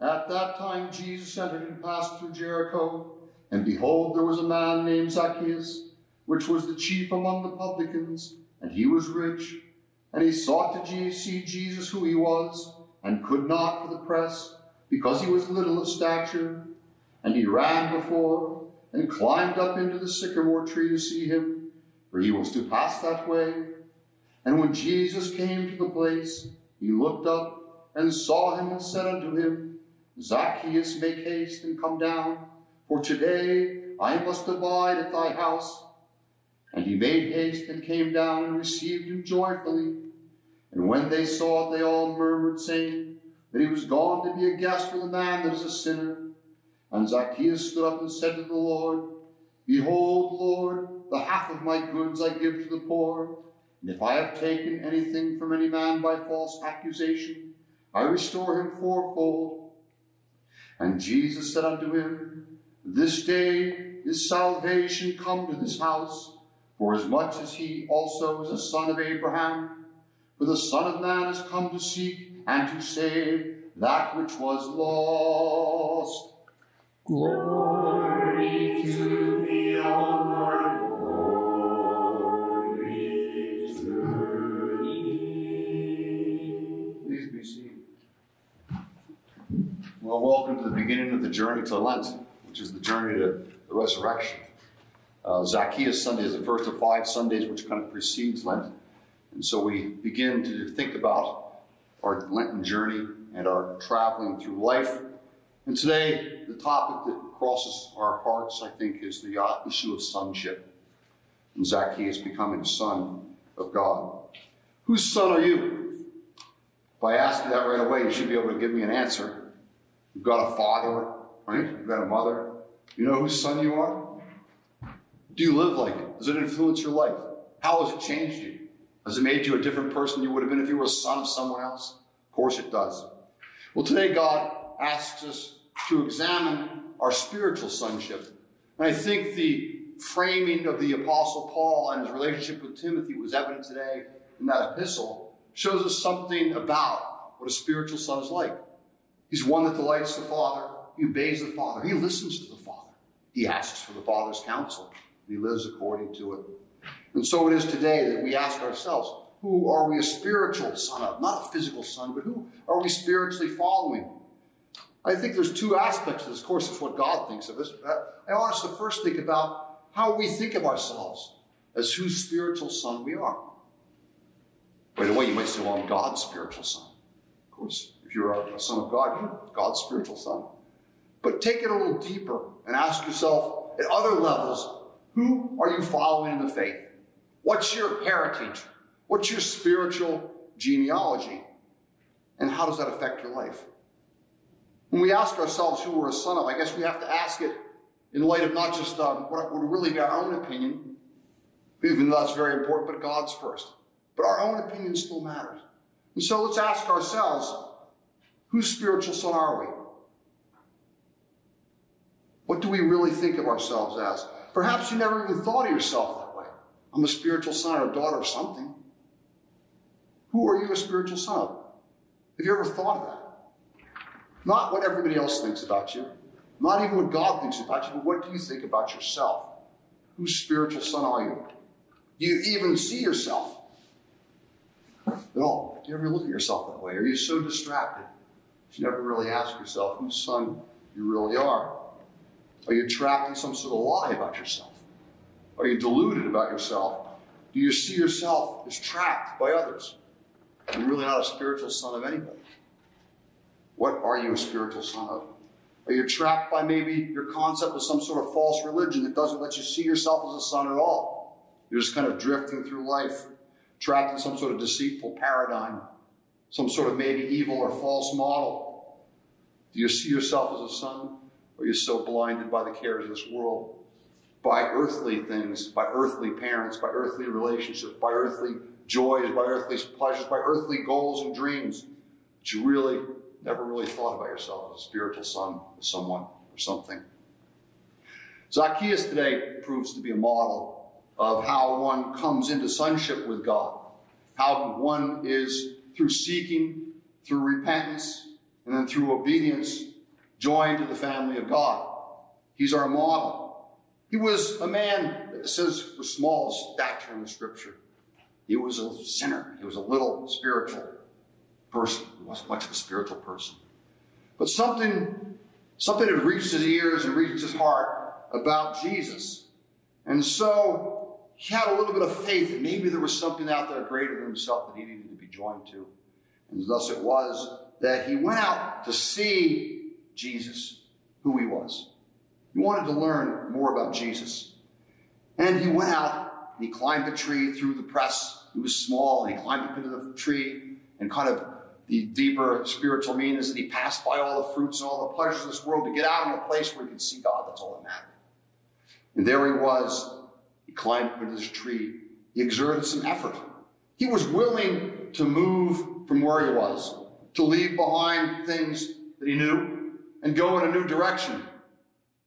At that time Jesus entered and passed through Jericho, and behold, there was a man named Zacchaeus, which was the chief among the publicans, and he was rich. And he sought to see Jesus who he was, and could not for the press, because he was little of stature. And he ran before, and climbed up into the sycamore tree to see him, for he was to pass that way. And when Jesus came to the place, he looked up and saw him and said unto him, Zacchaeus, make haste and come down, for today I must abide at thy house. And he made haste and came down and received him joyfully. And when they saw it, they all murmured, saying that he was gone to be a guest with a man that is a sinner. And Zacchaeus stood up and said to the Lord, Behold, Lord, the half of my goods I give to the poor. And if I have taken anything from any man by false accusation, I restore him fourfold. And Jesus said unto him, This day is salvation come to this house, for as much as he also is a son of Abraham. For the Son of Man has come to seek and to save that which was lost. Glory to Welcome to the beginning of the journey to Lent, which is the journey to the resurrection. Uh, Zacchaeus Sunday is the first of five Sundays which kind of precedes Lent. And so we begin to think about our Lenten journey and our traveling through life. And today, the topic that crosses our hearts, I think, is the uh, issue of sonship. And Zacchaeus becoming a son of God. Whose son are you? If I ask you that right away, you should be able to give me an answer. You've got a father, right? You've got a mother. You know whose son you are? Do you live like it? Does it influence your life? How has it changed you? Has it made you a different person you would have been if you were a son of someone else? Of course it does. Well, today God asks us to examine our spiritual sonship. And I think the framing of the Apostle Paul and his relationship with Timothy was evident today in that epistle, shows us something about what a spiritual son is like. He's one that delights the Father, he obeys the Father, he listens to the Father, he asks for the Father's counsel, he lives according to it. And so it is today that we ask ourselves, who are we a spiritual son of? Not a physical son, but who are we spiritually following? I think there's two aspects to this. Course, it's what God thinks of us. I want us to first think about how we think of ourselves as whose spiritual son we are. By the way, you might say, well, I'm God's spiritual son. Of course, if you're a son of God, you're God's spiritual son. But take it a little deeper and ask yourself at other levels, who are you following in the faith? What's your heritage? What's your spiritual genealogy? And how does that affect your life? When we ask ourselves who we're a son of, I guess we have to ask it in light of not just um, what would really be our own opinion, even though that's very important, but God's first. But our own opinion still matters. And so let's ask ourselves, whose spiritual son are we? What do we really think of ourselves as? Perhaps you never even thought of yourself that way. I'm a spiritual son or a daughter of something. Who are you a spiritual son of? Have you ever thought of that? Not what everybody else thinks about you, not even what God thinks about you, but what do you think about yourself? Whose spiritual son are you? Do you even see yourself at all? Do you ever look at yourself that way? Are you so distracted you never really ask yourself whose son you really are? Are you trapped in some sort of lie about yourself? Are you deluded about yourself? Do you see yourself as trapped by others? You're really not a spiritual son of anybody. What are you a spiritual son of? Are you trapped by maybe your concept of some sort of false religion that doesn't let you see yourself as a son at all? You're just kind of drifting through life, trapped in some sort of deceitful paradigm, some sort of maybe evil or false model. Do you see yourself as a son? Or are you so blinded by the cares of this world, by earthly things, by earthly parents, by earthly relationships, by earthly joys, by earthly pleasures, by earthly goals and dreams, that you really never really thought about yourself as a spiritual son of someone or something. Zacchaeus today proves to be a model of how one comes into sonship with God, how one is through seeking, through repentance, and then through obedience, joined to the family of God. He's our model. He was a man that says was small stature in the scripture. He was a sinner. He was a little spiritual person. He wasn't much of a spiritual person. But something, something had reached his ears and reached his heart about Jesus. And so he had a little bit of faith that maybe there was something out there greater than himself that he needed to be joined to. And thus it was that he went out to see Jesus, who he was. He wanted to learn more about Jesus. And he went out and he climbed a tree through the press. He was small and he climbed up into the tree and kind of the deeper spiritual meaning is that he passed by all the fruits and all the pleasures of this world to get out in a place where he could see God. That's all that mattered. And there he was. Climbed up into this tree. He exerted some effort. He was willing to move from where he was, to leave behind things that he knew and go in a new direction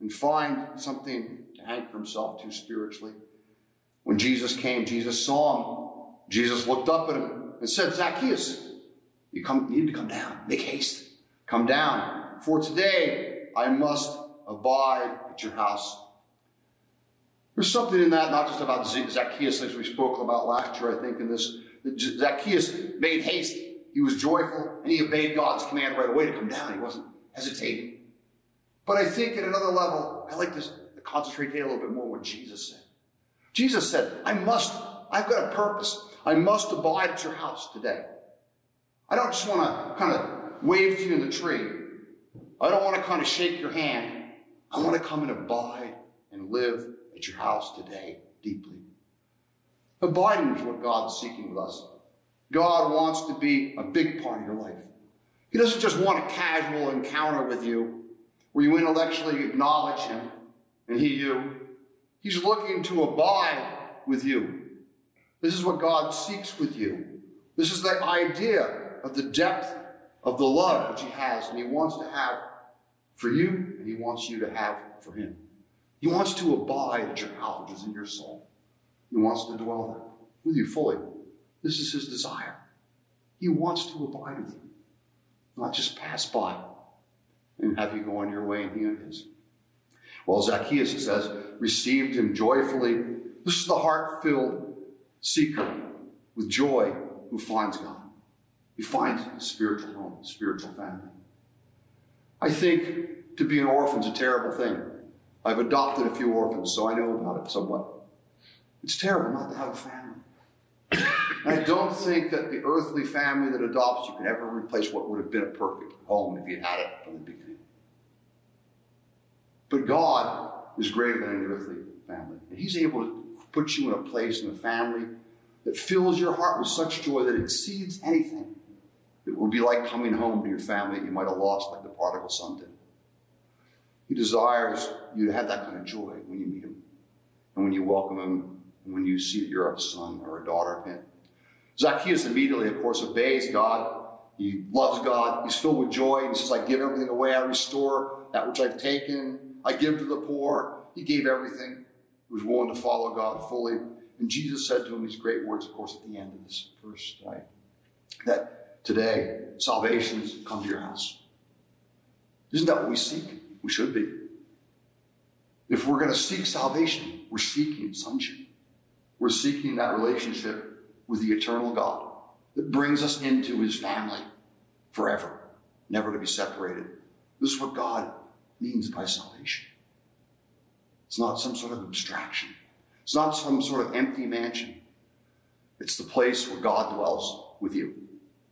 and find something to anchor himself to spiritually. When Jesus came, Jesus saw him. Jesus looked up at him and said, Zacchaeus, you, come, you need to come down. Make haste. Come down. For today I must abide at your house. There's something in that, not just about Zacchaeus, as we spoke about last year, I think, in this. Zacchaeus made haste. He was joyful, and he obeyed God's command right away to come down. He wasn't hesitating. But I think at another level, I like to concentrate a little bit more on what Jesus said. Jesus said, I must, I've got a purpose. I must abide at your house today. I don't just want to kind of wave to you in the tree. I don't want to kind of shake your hand. I want to come and abide and live at your house today deeply. Abiding is what God's seeking with us. God wants to be a big part of your life. He doesn't just want a casual encounter with you where you intellectually acknowledge Him and He you. He's looking to abide with you. This is what God seeks with you. This is the idea of the depth of the love which He has and He wants to have for you and He wants you to have for Him. He wants to abide at your house, which is in your soul. He wants to dwell there with you fully. This is His desire. He wants to abide with you, not just pass by and have you go on your way and he on his. Well, Zacchaeus, says, received him joyfully. This is the heart filled seeker with joy who finds God. He finds a spiritual home, a spiritual family. I think to be an orphan is a terrible thing. I've adopted a few orphans, so I know about it somewhat. It's terrible not to have a family. I don't think that the earthly family that adopts you can ever replace what would have been a perfect home if you had it from the beginning. But God is greater than any earthly family. And He's able to put you in a place in a family that fills your heart with such joy that it exceeds anything. It will be like coming home to your family that you might have lost, like the prodigal son did. He desires you have that kind of joy when you meet him and when you welcome him and when you see that you're a son or a daughter of him. Zacchaeus immediately, of course, obeys God. He loves God. He's filled with joy. He says, I give everything away. I restore that which I've taken. I give to the poor. He gave everything. He was willing to follow God fully. And Jesus said to him these great words, of course, at the end of this verse tonight, that today salvation's come to your house. Isn't that what we seek? We should be. If we're going to seek salvation, we're seeking sonship. We're seeking that relationship with the eternal God that brings us into his family forever, never to be separated. This is what God means by salvation. It's not some sort of abstraction. It's not some sort of empty mansion. It's the place where God dwells with you.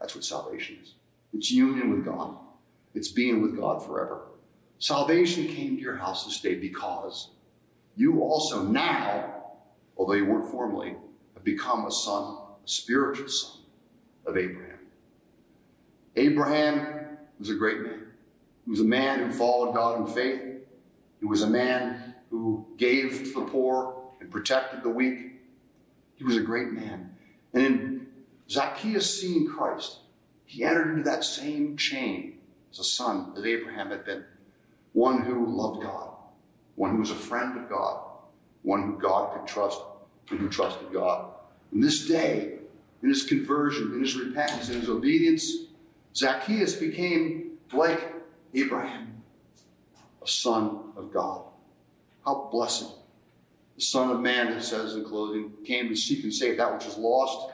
That's what salvation is. It's union with God. It's being with God forever. Salvation came to your house this day because you also now, although you weren't formerly, have become a son, a spiritual son of Abraham. Abraham was a great man. He was a man who followed God in faith. He was a man who gave to the poor and protected the weak. He was a great man. And in Zacchaeus seeing Christ, he entered into that same chain as a son that Abraham had been. One who loved God, one who was a friend of God, one who God could trust and who trusted God. And this day, in his conversion, in his repentance, in his obedience, Zacchaeus became like Abraham, a son of God. How blessed. The Son of Man, it says in closing, came to seek and save that which is lost.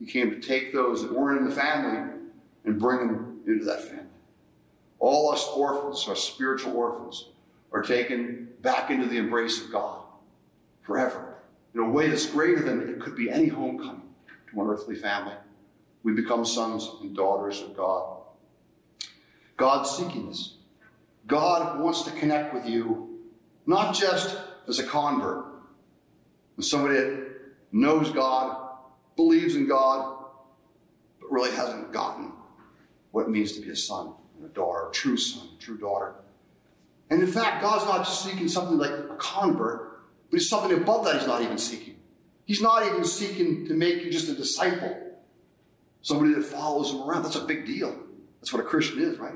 He came to take those that weren't in the family and bring them into that family. All us orphans, our spiritual orphans, are taken back into the embrace of God forever in a way that's greater than it could be any homecoming to an earthly family. We become sons and daughters of God. God's seeking us. God wants to connect with you, not just as a convert, as somebody that knows God, believes in God, but really hasn't gotten what it means to be a son a daughter, a true son, a true daughter. And in fact, God's not just seeking something like a convert, but He's something above that He's not even seeking. He's not even seeking to make you just a disciple, somebody that follows Him around. That's a big deal. That's what a Christian is, right?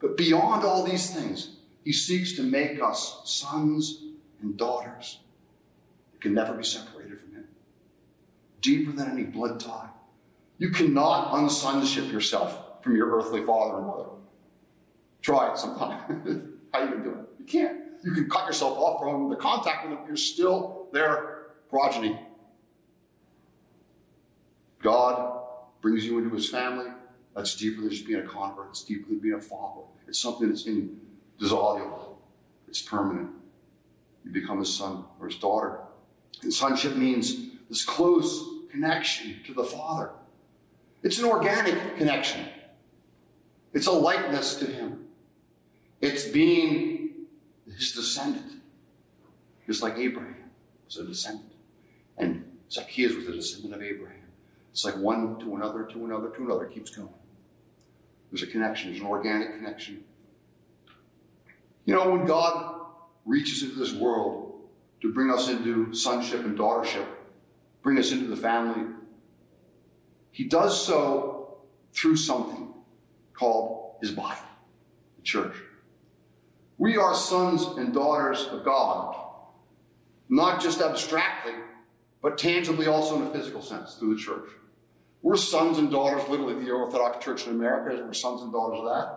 But beyond all these things, He seeks to make us sons and daughters that can never be separated from Him. Deeper than any blood tie. You cannot unsonship yourself from your earthly father and mother. Try it sometime. How you gonna do it? You can't. You can cut yourself off from the contact with them. You're still their progeny. God brings you into his family. That's deeper than just being a convert. It's deeper than being a follower. It's something that's indissoluble. It's permanent. You become his son or his daughter. And sonship means this close connection to the Father. It's an organic connection. It's a likeness to him. It's being his descendant, just like Abraham was a descendant. And Zacchaeus was a descendant of Abraham. It's like one to another, to another, to another, it keeps going. There's a connection, there's an organic connection. You know, when God reaches into this world to bring us into sonship and daughtership, bring us into the family, he does so through something called his body, the church. We are sons and daughters of God, not just abstractly, but tangibly also in a physical sense through the church. We're sons and daughters, literally, of the Orthodox Church in America. We're sons and daughters of that.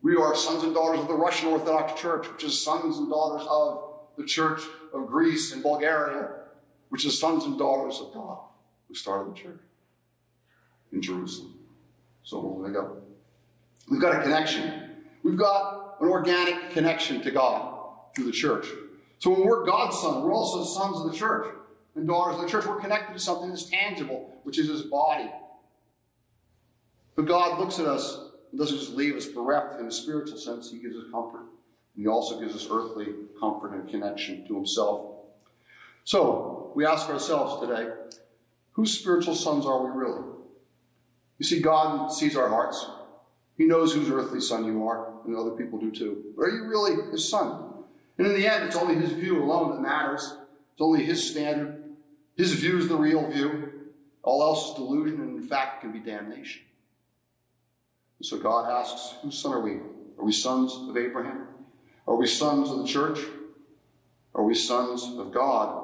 We are sons and daughters of the Russian Orthodox Church, which is sons and daughters of the Church of Greece and Bulgaria, which is sons and daughters of God, who started the church in Jerusalem. So long ago. We've got a connection. We've got an organic connection to God through the church. So when we're God's son, we're also sons of the church and daughters of the church. We're connected to something that's tangible, which is his body. But God looks at us and doesn't just leave us bereft in a spiritual sense, he gives us comfort. And he also gives us earthly comfort and connection to himself. So we ask ourselves today, whose spiritual sons are we really? You see, God sees our hearts. He knows whose earthly son you are, and other people do too. But are you really his son? And in the end, it's only his view alone that matters. It's only his standard. His view is the real view. All else is delusion, and in fact, can be damnation. And so God asks, whose son are we? Are we sons of Abraham? Are we sons of the church? Are we sons of God?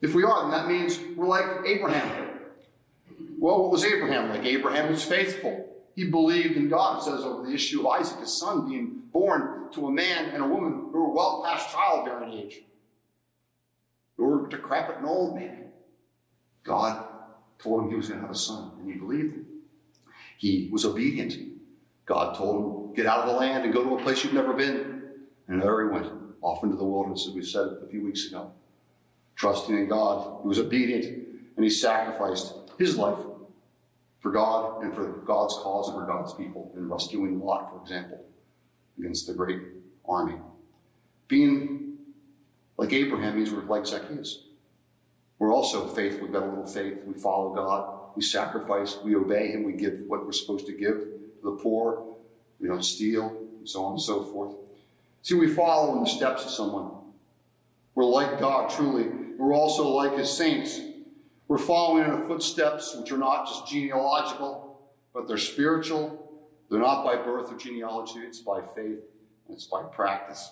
If we are, then that means we're like Abraham. Well, what was Abraham like? Abraham was faithful. He believed in God, it says over the issue of Isaac, his son, being born to a man and a woman who were well past childbearing age, who were decrepit and old man. God told him he was going to have a son, and he believed him. He was obedient. God told him, Get out of the land and go to a place you've never been. And there he went, off into the wilderness, as we said a few weeks ago. Trusting in God. He was obedient, and he sacrificed his life for God and for God's cause and for God's people in rescuing Lot, for example, against the great army. Being like Abraham means we're like Zacchaeus. We're also faithful. We've got a little faith. We follow God. We sacrifice. We obey Him. We give what we're supposed to give to the poor. We don't steal, and so on and so forth. See, we follow in the steps of someone. We're like God, truly. We're also like His saints. We're following in the footsteps, which are not just genealogical, but they're spiritual. They're not by birth or genealogy, it's by faith, and it's by practice.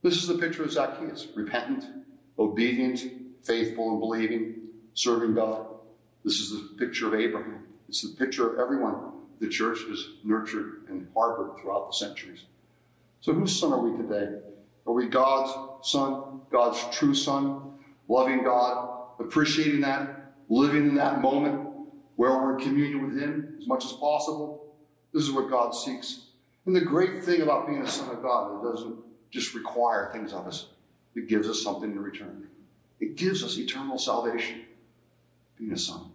This is the picture of Zacchaeus repentant, obedient, faithful, and believing, serving God. This is the picture of Abraham. It's the picture of everyone the church has nurtured and harbored throughout the centuries. So, whose son are we today? Are we God's son, God's true son, loving God, appreciating that, living in that moment where we're in communion with Him as much as possible? This is what God seeks. And the great thing about being a son of God, it doesn't just require things of us, it gives us something in return. It gives us eternal salvation, being a son.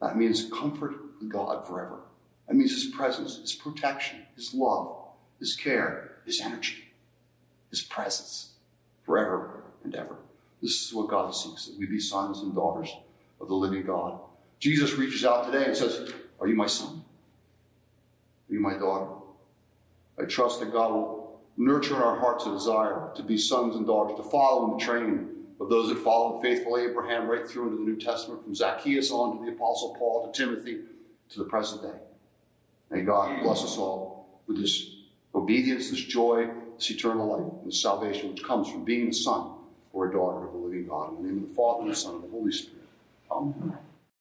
That means comfort with God forever. That means His presence, His protection, His love, His care, His energy, His presence forever and ever. This is what God seeks, that we be sons and daughters of the living God. Jesus reaches out today and says, Are you my son? Are you my daughter? I trust that God will nurture in our hearts a desire to be sons and daughters, to follow in the train of those that followed faithful Abraham right through into the New Testament, from Zacchaeus on to the Apostle Paul to Timothy to the present day. May God bless us all with this obedience, this joy, this eternal life, and this salvation which comes from being a son or a daughter of the living God. In the name of the Father, and the Son, and the Holy Spirit. Amen.